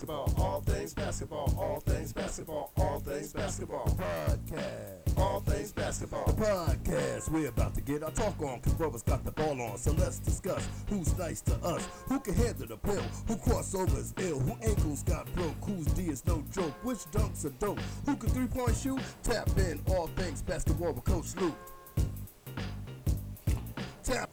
basketball, all things basketball, all things basketball, all things basketball. Podcast, all things basketball. Podcast, we're about to get our talk on, cause brothers got the ball on. So let's discuss who's nice to us, who can handle the pill, who crossovers ill, who ankles got broke, whose D is no joke, which dunks are dope, who can three point shoot. Tap in all things basketball with Coach Luke. Tap.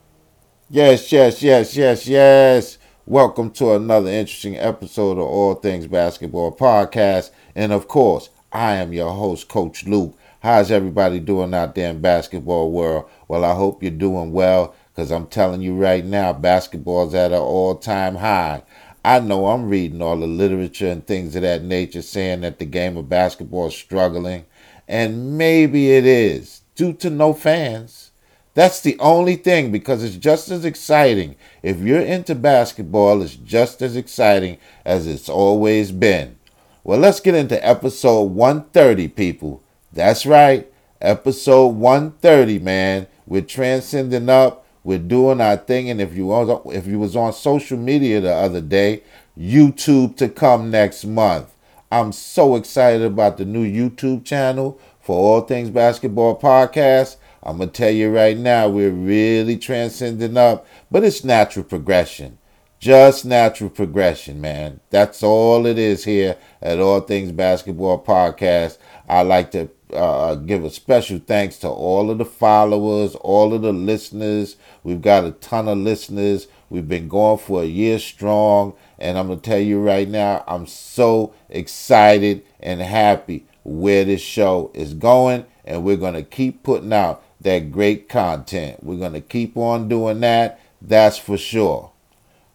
Yes, yes, yes, yes, yes. Welcome to another interesting episode of All Things Basketball Podcast. And of course, I am your host, Coach Luke. How's everybody doing out there in basketball world? Well, I hope you're doing well because I'm telling you right now, basketball's at an all-time high. I know I'm reading all the literature and things of that nature saying that the game of basketball is struggling. And maybe it is due to no fans. That's the only thing because it's just as exciting. If you're into basketball, it's just as exciting as it's always been. Well, let's get into episode 130, people. That's right, episode 130, man. We're transcending up. We're doing our thing, and if you was if you was on social media the other day, YouTube to come next month. I'm so excited about the new YouTube channel for All Things Basketball Podcast. I'm going to tell you right now, we're really transcending up, but it's natural progression. Just natural progression, man. That's all it is here at All Things Basketball Podcast. I like to uh, give a special thanks to all of the followers, all of the listeners. We've got a ton of listeners. We've been going for a year strong. And I'm going to tell you right now, I'm so excited and happy where this show is going. And we're going to keep putting out that great content. We're going to keep on doing that. That's for sure.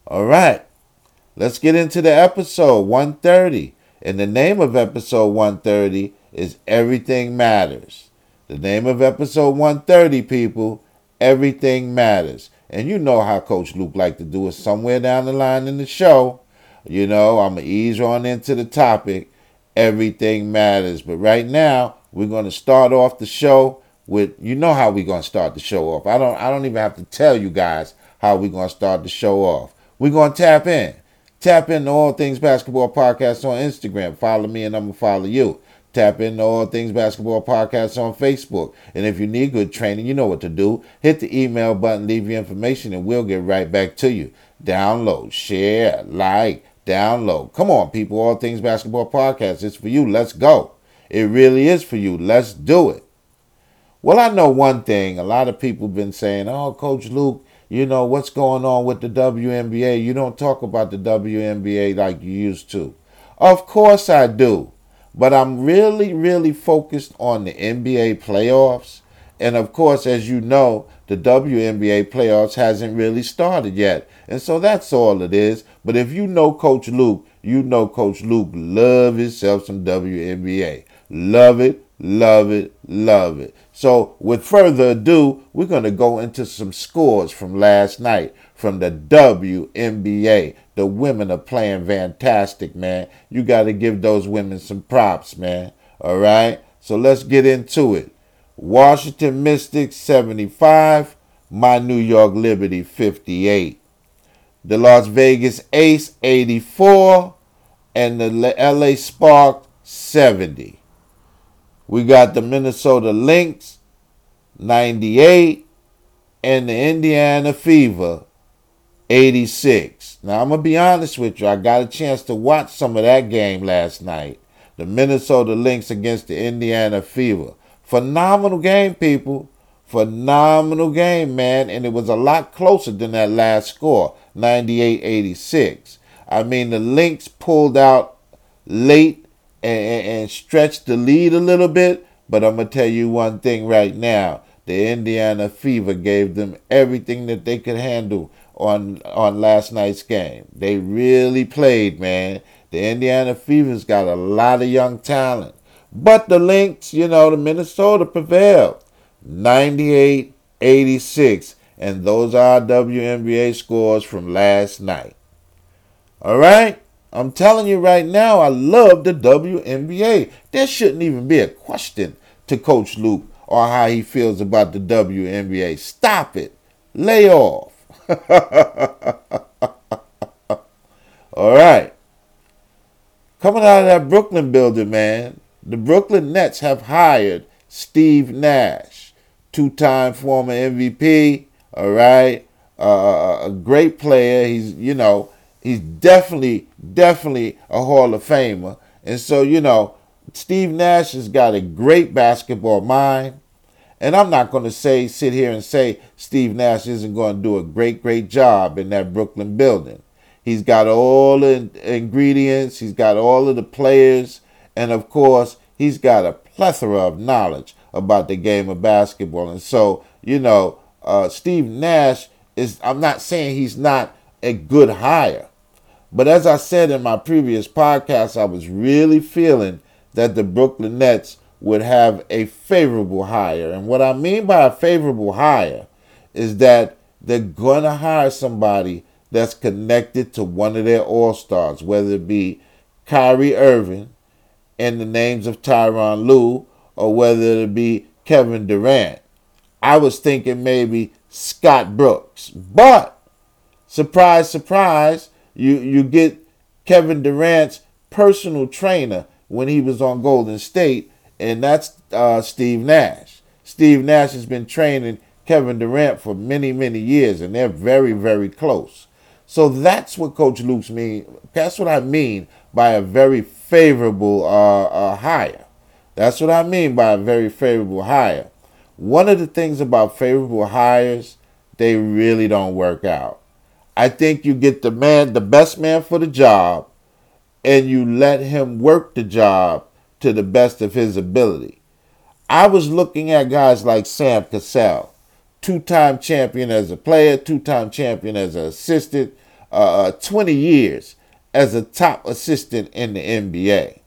All right. Let's get into the episode 130. And the name of episode 130 is Everything Matters. The name of episode 130, people, Everything Matters. And you know how Coach Luke like to do it somewhere down the line in the show. You know, I'm going to ease on into the topic. Everything matters. But right now, we're going to start off the show with you know how we're gonna start the show off. I don't I don't even have to tell you guys how we're gonna start the show off. We're gonna tap in. Tap into All Things Basketball Podcast on Instagram. Follow me and I'm gonna follow you. Tap into All Things Basketball Podcast on Facebook. And if you need good training, you know what to do. Hit the email button, leave your information, and we'll get right back to you. Download, share, like, download. Come on, people. All Things Basketball Podcast. It's for you. Let's go. It really is for you. Let's do it. Well, I know one thing. A lot of people have been saying, oh, Coach Luke, you know, what's going on with the WNBA? You don't talk about the WNBA like you used to. Of course I do. But I'm really, really focused on the NBA playoffs. And of course, as you know, the WNBA playoffs hasn't really started yet. And so that's all it is. But if you know Coach Luke, you know Coach Luke love himself some WNBA. Love it, love it, love it. So, with further ado, we're going to go into some scores from last night from the WNBA. The women are playing fantastic, man. You got to give those women some props, man. All right? So, let's get into it. Washington Mystics 75, my New York Liberty 58. The Las Vegas Ace 84, and the LA Spark 70. We got the Minnesota Lynx 98 and the Indiana Fever 86. Now, I'm going to be honest with you. I got a chance to watch some of that game last night. The Minnesota Lynx against the Indiana Fever. Phenomenal game, people. Phenomenal game, man. And it was a lot closer than that last score 98 86. I mean, the Lynx pulled out late and, and stretch the lead a little bit. But I'm going to tell you one thing right now. The Indiana Fever gave them everything that they could handle on on last night's game. They really played, man. The Indiana Fever's got a lot of young talent. But the Lynx, you know, the Minnesota prevailed. 98 86. And those are WNBA scores from last night. All right? I'm telling you right now, I love the WNBA. There shouldn't even be a question to Coach Luke or how he feels about the WNBA. Stop it. Lay off. All right. Coming out of that Brooklyn building, man, the Brooklyn Nets have hired Steve Nash, two time former MVP, all right? Uh, a great player. He's, you know, he's definitely, definitely a Hall of Famer. And so, you know, Steve Nash has got a great basketball mind. And I'm not going to say, sit here and say Steve Nash isn't going to do a great, great job in that Brooklyn building. He's got all the ingredients, he's got all of the players, and of course, he's got a plethora of knowledge about the game of basketball. And so, you know, uh, Steve Nash is, I'm not saying he's not a good hire, but as I said in my previous podcast, I was really feeling that the Brooklyn Nets would have a favorable hire. And what I mean by a favorable hire is that they're going to hire somebody that's connected to one of their all stars, whether it be Kyrie Irving and the names of Tyronn Lue or whether it be Kevin Durant. I was thinking maybe Scott Brooks. But surprise, surprise, you, you get Kevin Durant's personal trainer when he was on Golden State, and that's uh, Steve Nash. Steve Nash has been training Kevin Durant for many, many years, and they're very, very close. So that's what Coach Luke's mean. That's what I mean by a very favorable uh, uh, hire. That's what I mean by a very favorable hire. One of the things about favorable hires, they really don't work out. I think you get the man, the best man for the job, and you let him work the job to the best of his ability. I was looking at guys like Sam Cassell, two-time champion as a player, two-time champion as an assistant, uh, uh, 20 years as a top assistant in the NBA.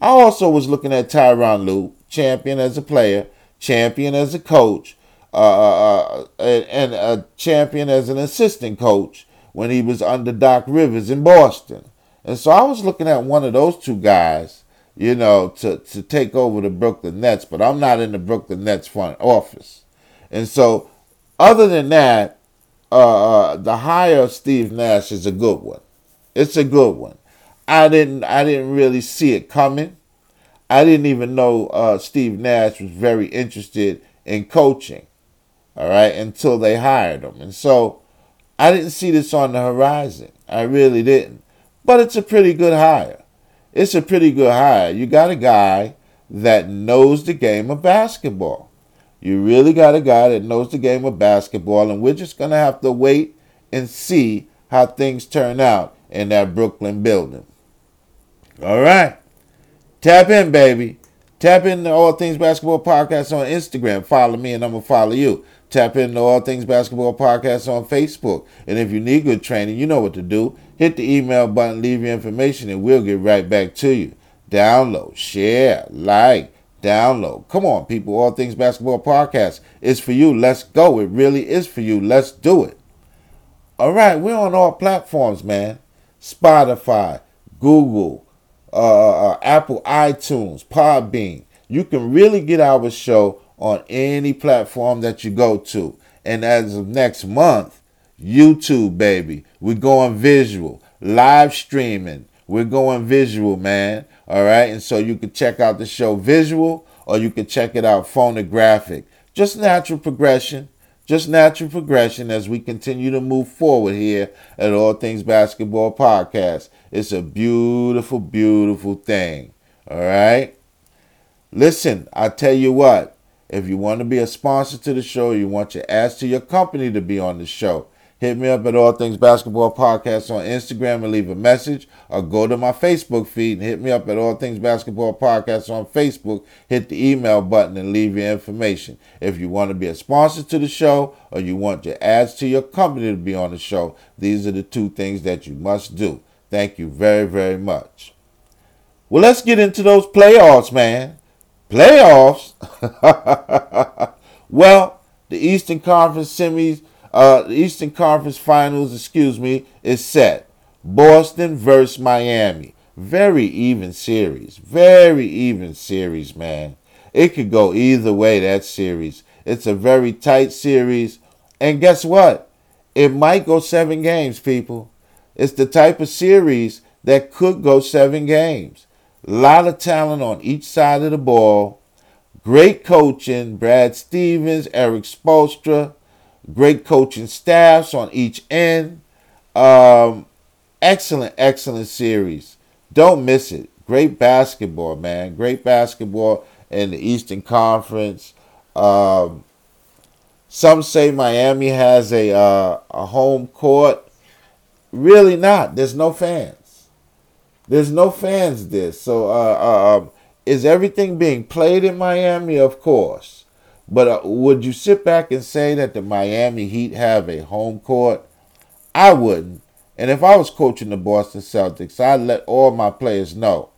I also was looking at Tyronn Lue, champion as a player, champion as a coach, uh, uh, uh and a champion as an assistant coach when he was under Doc Rivers in Boston. And so I was looking at one of those two guys, you know, to, to take over the Brooklyn Nets, but I'm not in the Brooklyn Nets front office. And so, other than that, uh, uh, the hire of Steve Nash is a good one. It's a good one. I didn't I didn't really see it coming. I didn't even know uh, Steve Nash was very interested in coaching. All right, until they hired him, and so I didn't see this on the horizon. I really didn't. But it's a pretty good hire. It's a pretty good hire. You got a guy that knows the game of basketball. You really got a guy that knows the game of basketball, and we're just going to have to wait and see how things turn out in that Brooklyn building. All right. Tap in, baby. Tap in the All Things Basketball Podcast on Instagram. Follow me, and I'm going to follow you. Tap into All Things Basketball Podcast on Facebook. And if you need good training, you know what to do. Hit the email button, leave your information, and we'll get right back to you. Download, share, like, download. Come on, people. All Things Basketball Podcast is for you. Let's go. It really is for you. Let's do it. All right, we're on all platforms, man. Spotify, Google, uh, uh, uh, Apple iTunes, Podbean. You can really get our show on any platform that you go to. And as of next month, YouTube, baby. We're going visual. Live streaming. We're going visual, man. All right. And so you can check out the show visual or you can check it out phonographic. Just natural progression. Just natural progression as we continue to move forward here at All Things Basketball Podcast. It's a beautiful, beautiful thing. All right. Listen, I tell you what, if you want to be a sponsor to the show, you want your ads to your company to be on the show, Hit me up at All Things Basketball Podcast on Instagram and leave a message, or go to my Facebook feed and hit me up at All Things Basketball Podcast on Facebook. Hit the email button and leave your information. If you want to be a sponsor to the show, or you want your ads to your company to be on the show, these are the two things that you must do. Thank you very, very much. Well, let's get into those playoffs, man. Playoffs? well, the Eastern Conference semis uh, the Eastern Conference Finals, excuse me, is set. Boston versus Miami. Very even series. Very even series, man. It could go either way, that series. It's a very tight series. And guess what? It might go seven games, people. It's the type of series that could go seven games. Lot of talent on each side of the ball. Great coaching, Brad Stevens, Erik Spoelstra. Great coaching staffs on each end. Um, excellent, excellent series. Don't miss it. Great basketball, man. Great basketball in the Eastern Conference. Um, some say Miami has a uh, a home court. Really not. There's no fans. There's no fans there. So uh, uh, um, is everything being played in Miami? Of course. But uh, would you sit back and say that the Miami Heat have a home court? I wouldn't. And if I was coaching the Boston Celtics, I'd let all my players know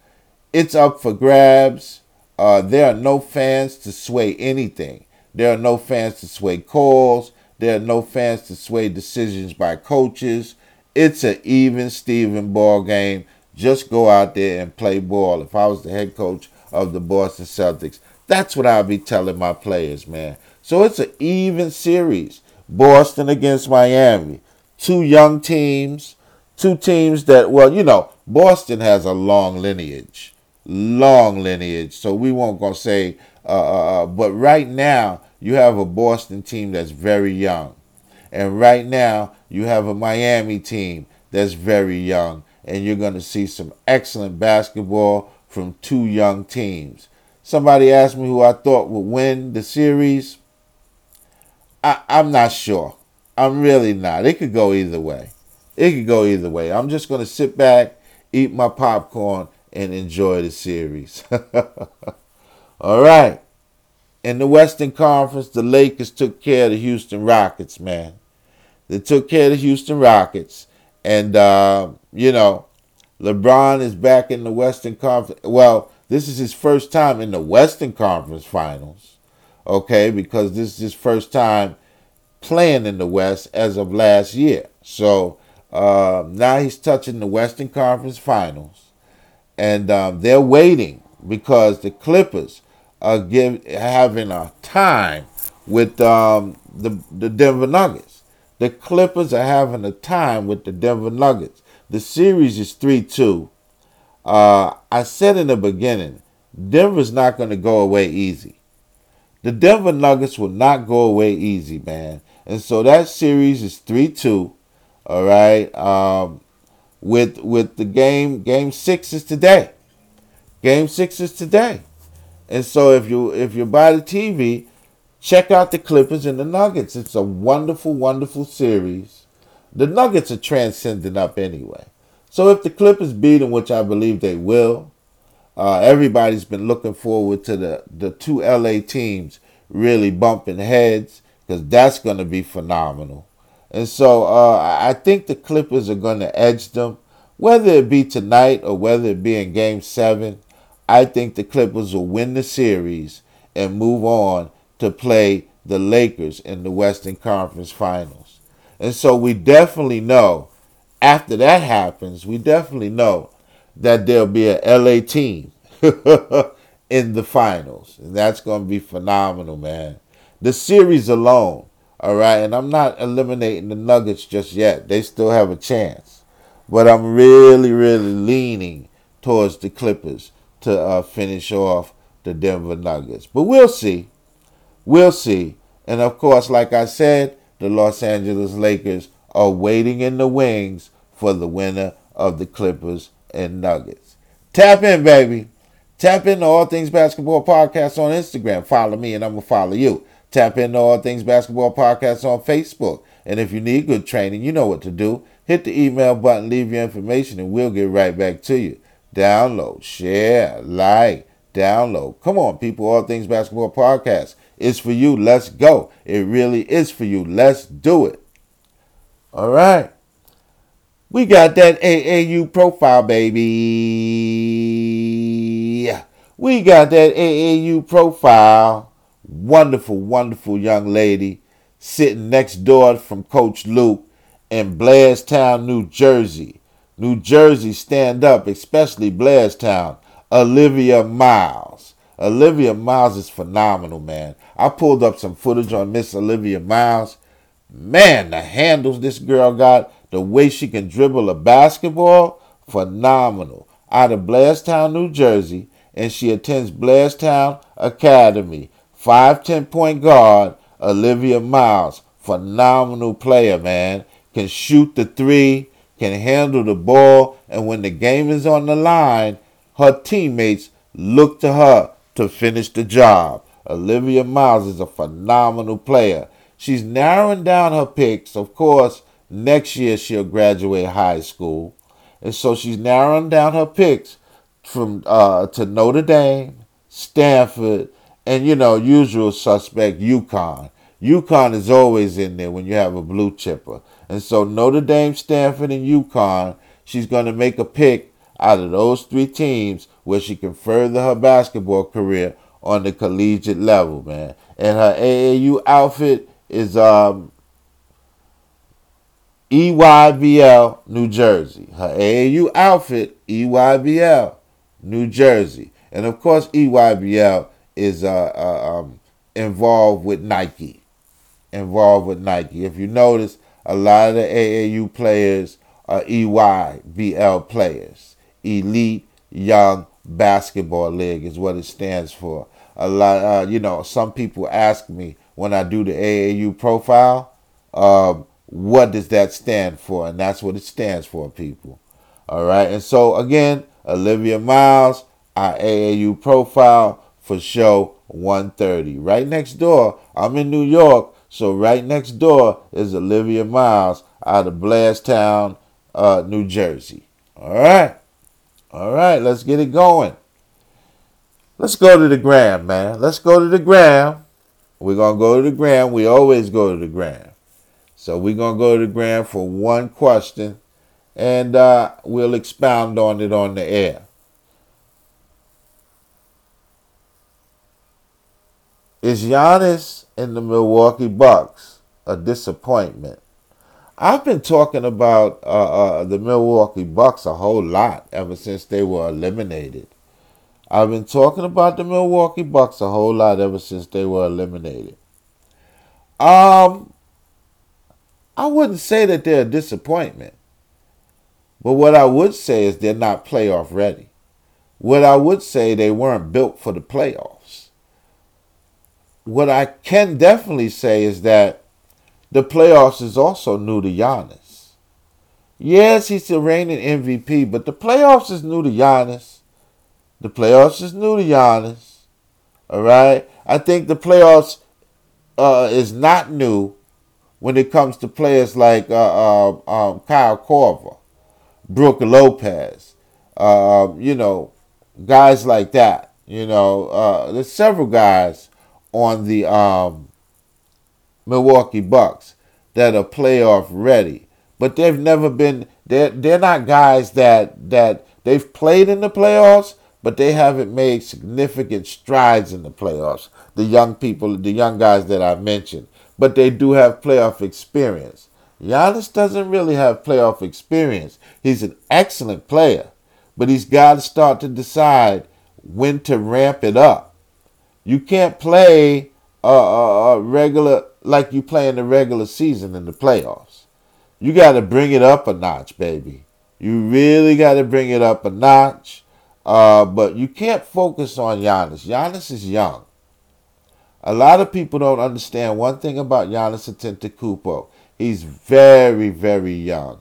it's up for grabs. Uh, there are no fans to sway anything. There are no fans to sway calls. There are no fans to sway decisions by coaches. It's an even Steven ball game. Just go out there and play ball. If I was the head coach of the Boston Celtics, that's what I'd be telling my players, man. So it's an even series. Boston against Miami. Two young teams. Two teams that, well, you know, Boston has a long lineage long lineage. So we won't gonna say, uh, uh, uh, but right now you have a Boston team that's very young, and right now you have a Miami team that's very young, and you're gonna see some excellent basketball from two young teams. Somebody asked me who I thought would win the series. I, I'm not sure. I'm really not. It could go either way. It could go either way. I'm just gonna sit back, eat my popcorn, and enjoy the series. All right. In the Western Conference, the Lakers took care of the Houston Rockets, man. They took care of the Houston Rockets. And, uh, you know, LeBron is back in the Western Conference. Well, this is his first time in the Western Conference Finals, okay, because this is his first time playing in the West as of last year. So uh, now he's touching the Western Conference Finals and um, they're waiting because the Clippers are give, having a time with um, the the Denver Nuggets. The Clippers are having a time with the Denver Nuggets. The series is three two. Uh, I said in the beginning, Denver's not going to go away easy. The Denver Nuggets will not go away easy, man. And so that series is three two. All right. Um, with with the game game six is today. Game six is today. And so if you if you buy the TV, check out the Clippers and the Nuggets. It's a wonderful, wonderful series. The Nuggets are transcending up anyway. So if the Clippers beat them, which I believe they will, uh, everybody's been looking forward to the, the two LA teams really bumping heads because that's going to be phenomenal. And so uh, I think the Clippers are going to edge them, whether it be tonight or whether it be in Game Seven. I think the Clippers will win the series and move on to play the Lakers in the Western Conference Finals. And so we definitely know after that happens, we definitely know that there'll be a LA team in the finals. And that's going to be phenomenal, man. The series alone all right, and I'm not eliminating the Nuggets just yet. They still have a chance. But I'm really, really leaning towards the Clippers to uh, finish off the Denver Nuggets. But we'll see. We'll see. And of course, like I said, the Los Angeles Lakers are waiting in the wings for the winner of the Clippers and Nuggets. Tap in, baby. Tap into All Things Basketball Podcast on Instagram. Follow me, and I'm going to follow you. Tap into All Things Basketball Podcast on Facebook. And if you need good training, you know what to do. Hit the email button, leave your information, and we'll get right back to you. Download, share, like, download. Come on, people. All Things Basketball Podcast. It's for you. Let's go. It really is for you. Let's do it. All right. We got that AAU profile, baby. We got that AAU profile wonderful, wonderful young lady sitting next door from Coach Luke in Blairstown, New Jersey. New Jersey, stand up, especially Blairstown. Olivia Miles. Olivia Miles is phenomenal, man. I pulled up some footage on Miss Olivia Miles. Man, the handles this girl got, the way she can dribble a basketball, phenomenal. Out of Blairstown, New Jersey, and she attends Blairstown Academy. 5'10 point guard, Olivia Miles. Phenomenal player, man. Can shoot the three, can handle the ball, and when the game is on the line, her teammates look to her to finish the job. Olivia Miles is a phenomenal player. She's narrowing down her picks. Of course, next year she'll graduate high school. And so she's narrowing down her picks from uh, to Notre Dame, Stanford, and you know, usual suspect UConn. UConn is always in there when you have a blue chipper. And so Notre Dame, Stanford, and UConn, she's going to make a pick out of those three teams where she can further her basketball career on the collegiate level, man. And her AAU outfit is um, EYBL New Jersey. Her AAU outfit, EYBL New Jersey. And of course, EYBL is uh, uh, um, involved with Nike. Involved with Nike. If you notice, a lot of the AAU players are EYBL players. Elite Young Basketball League is what it stands for. A lot, uh, you know, some people ask me when I do the AAU profile, um, what does that stand for? And that's what it stands for, people. All right. And so, again, Olivia Miles, our AAU profile for show 130. Right next door, I'm in New York, so right next door is Olivia Miles out of Blairstown, uh, New Jersey. All right. All right, let's get it going. Let's go to the gram, man. Let's go to the gram. We're going to go to the gram. We always go to the gram. So we're going to go to the gram for one question and uh, we'll expound on it on the air. Is Giannis in the Milwaukee Bucks a disappointment? I've been talking about uh, uh, the Milwaukee Bucks a whole lot ever since they were eliminated. I've been talking about the Milwaukee Bucks a whole lot ever since they were eliminated. Um, I wouldn't say that they're a disappointment. But what I would say is they're not playoff ready. What I would say they weren't built for the playoffs. What I can definitely say is that the playoffs is also new to Giannis. Yes, he's the reigning MVP, but the playoffs is new to Giannis. The playoffs is new to Giannis. All right. I think the playoffs uh, is not new when it comes to players like uh, uh, um, Kyle Korver, Brook Lopez, uh, you know, guys like that. You know, uh, there's several guys on the um, Milwaukee Bucks that are playoff ready, but they've never been. They're they're not guys that that they've played in the playoffs, but they haven't made significant strides in the playoffs. The young people, the young guys that I mentioned, but they do have playoff experience. Giannis doesn't really have playoff experience. He's an excellent player, but he's got to start to decide when to ramp it up. You can't play a, a, a regular like you play in the regular season in the playoffs. You got to bring it up a notch, baby. You really got to bring it up a notch. Uh, but you can't focus on Giannis. Giannis is young. A lot of people don't understand one thing about Giannis Antetokounmpo. He's very, very young.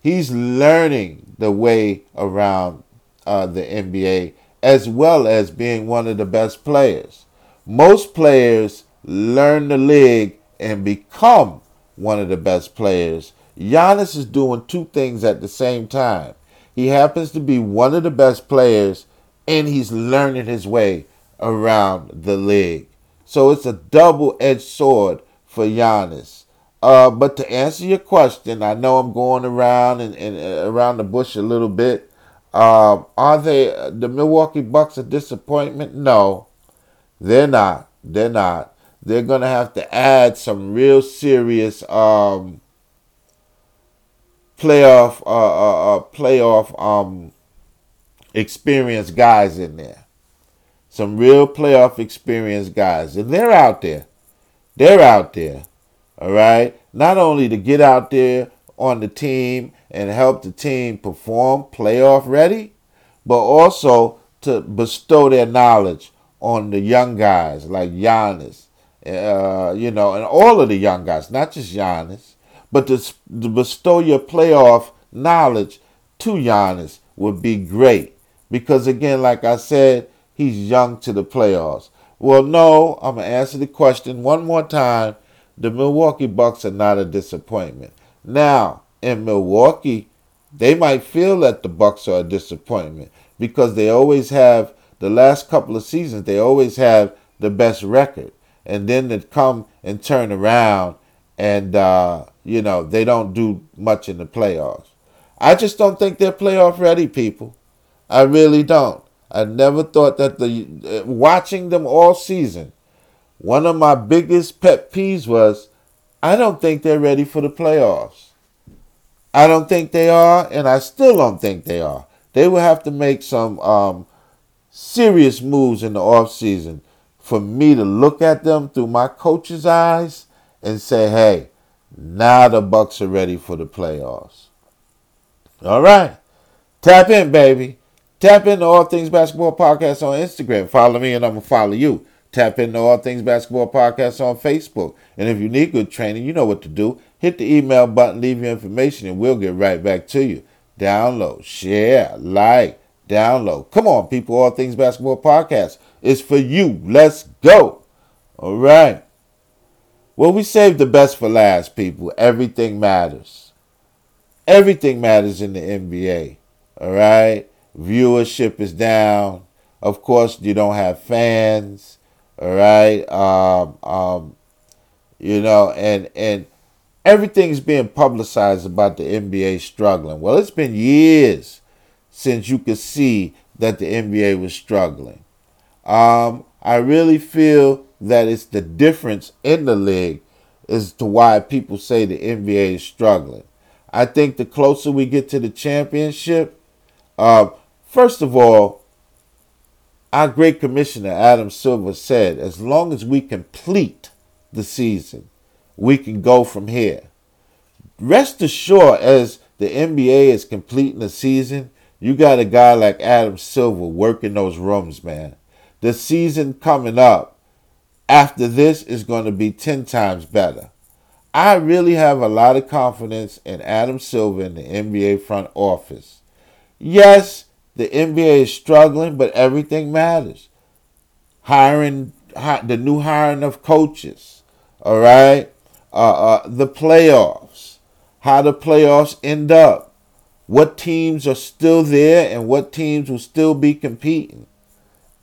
He's learning the way around uh, the NBA as well as being one of the best players. Most players learn the league and become one of the best players. Giannis is doing two things at the same time. He happens to be one of the best players and he's learning his way around the league. So it's a double edged sword for Giannis. Uh, but to answer your question, I know I'm going around and, and uh, around the bush a little bit. Uh, are they the Milwaukee Bucks a disappointment? No, they're not. They're not. They're gonna have to add some real serious um, playoff uh, uh, uh playoff um, experienced guys in there some real playoff experience guys. And they're out there. They're out there. All right. Not only to get out there on the team and help the team perform playoff ready, but also to bestow their knowledge on the young guys like Giannis, uh, you know, and all of the young guys, not just Giannis, but to, to bestow your playoff knowledge to Giannis would be great. Because again, like I said, he's young to the playoffs. Well, no, I'm going to answer the question one more time. The Milwaukee Bucks are not a disappointment. Now, in Milwaukee, they might feel that the Bucks are a disappointment because they always have the last couple of seasons they always have the best record and then they come and turn around and uh, you know they don't do much in the playoffs. I just don't think they're playoff ready people. I really don't. I never thought that the uh, watching them all season one of my biggest pet peeves was i don't think they're ready for the playoffs. I don't think they are and i still don't think they are. They will have to make some um, serious moves in the offseason for me to look at them through my coach's eyes and say, hey, now the Bucks are ready for the playoffs. All right. Tap in, baby. Tap into All Things Basketball Podcast on Instagram. Follow me and I'm going to follow you. Tap into All Things Basketball Podcast on Facebook. And if you need good training, you know what to do. Hit the email button, leave your information, and we'll get right back to you. Download, share, like, download. Come on, people. All Things Basketball Podcast is for you. Let's go. All right. Well, we saved the best for last, people. Everything matters. Everything matters in the NBA. All right. Viewership is down. Of course, you don't have fans. All right. Um, um, you know, and and everything's being publicized about the NBA struggling. Well, it's been years since you could see that the NBA was struggling. Um, I really feel that it's the difference in the league as to why people say the NBA is struggling. I think the closer we get to the championship, uh, first of all, our great commissioner Adam Silver said, as long as we complete the season, we can go from here. Rest assured, as the NBA is completing the season, you got a guy like Adam Silver working those rooms, man. The season coming up after this is going to be 10 times better. I really have a lot of confidence in Adam Silver in the NBA front office. Yes, the NBA is struggling, but everything matters. Hiring the new hiring of coaches, all right? Uh, uh, the playoffs, how the playoffs end up what teams are still there and what teams will still be competing.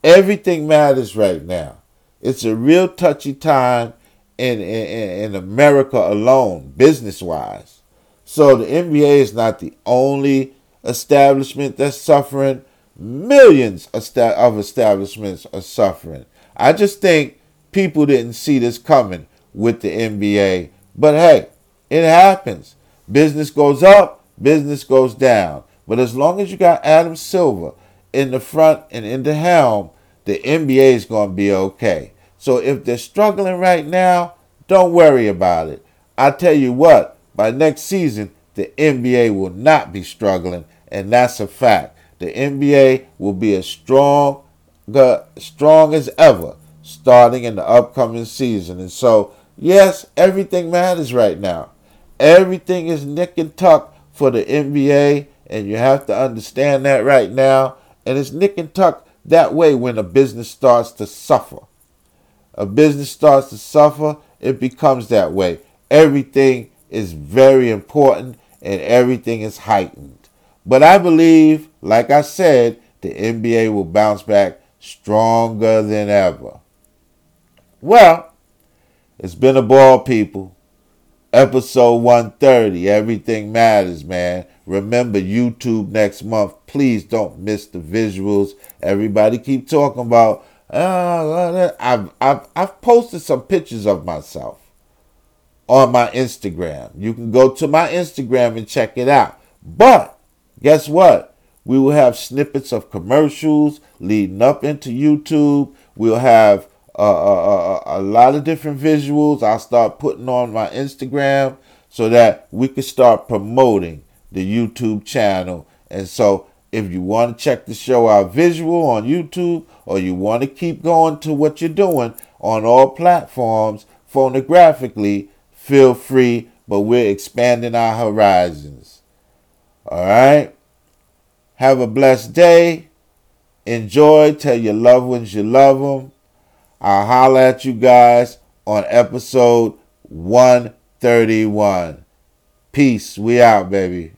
Everything matters right now. It's a real touchy time in, in, in America alone, business wise. So the NBA is not the only establishment that's suffering. Millions of establishments are suffering. I just think people didn't see this coming with the NBA. But hey, it happens. Business goes up, business goes down. But as long as you got Adam Silver in the front and in the helm, the NBA is going to be okay. So if they're struggling right now, don't worry about it. I tell you what, by next season, the NBA will not be struggling, and that's a fact. The NBA will be as strong, strong as ever starting in the upcoming season. And so, yes, everything matters right now. Everything is nick and tuck for the NBA, and you have to understand that right now. And it's nick and tuck that way when a business starts to suffer. A business starts to suffer, it becomes that way. Everything is very important and everything is heightened. But I believe, like I said, the NBA will bounce back stronger than ever. Well, it's been a ball, people episode 130 everything matters man. Remember youtube next month. Please don't miss the visuals. Everybody keep talking about uh, I've, I've, I've posted some pictures of myself on my instagram. You can go to my instagram and check it out. But guess what? We will have snippets of commercials leading up into youtube. We'll have a, a, lot of different visuals. I'll start putting on my Instagram. so that we can start promoting the YouTube channel. And so if you want to check the show out visual on YouTube or you want to keep going to what you're doing on all platforms phonographically, feel free, but we're expanding our horizons. All right? Have a blessed day. Enjoy. Tell your loved ones you love them. I'll holler at you guys on episode 131. Peace. We out, baby.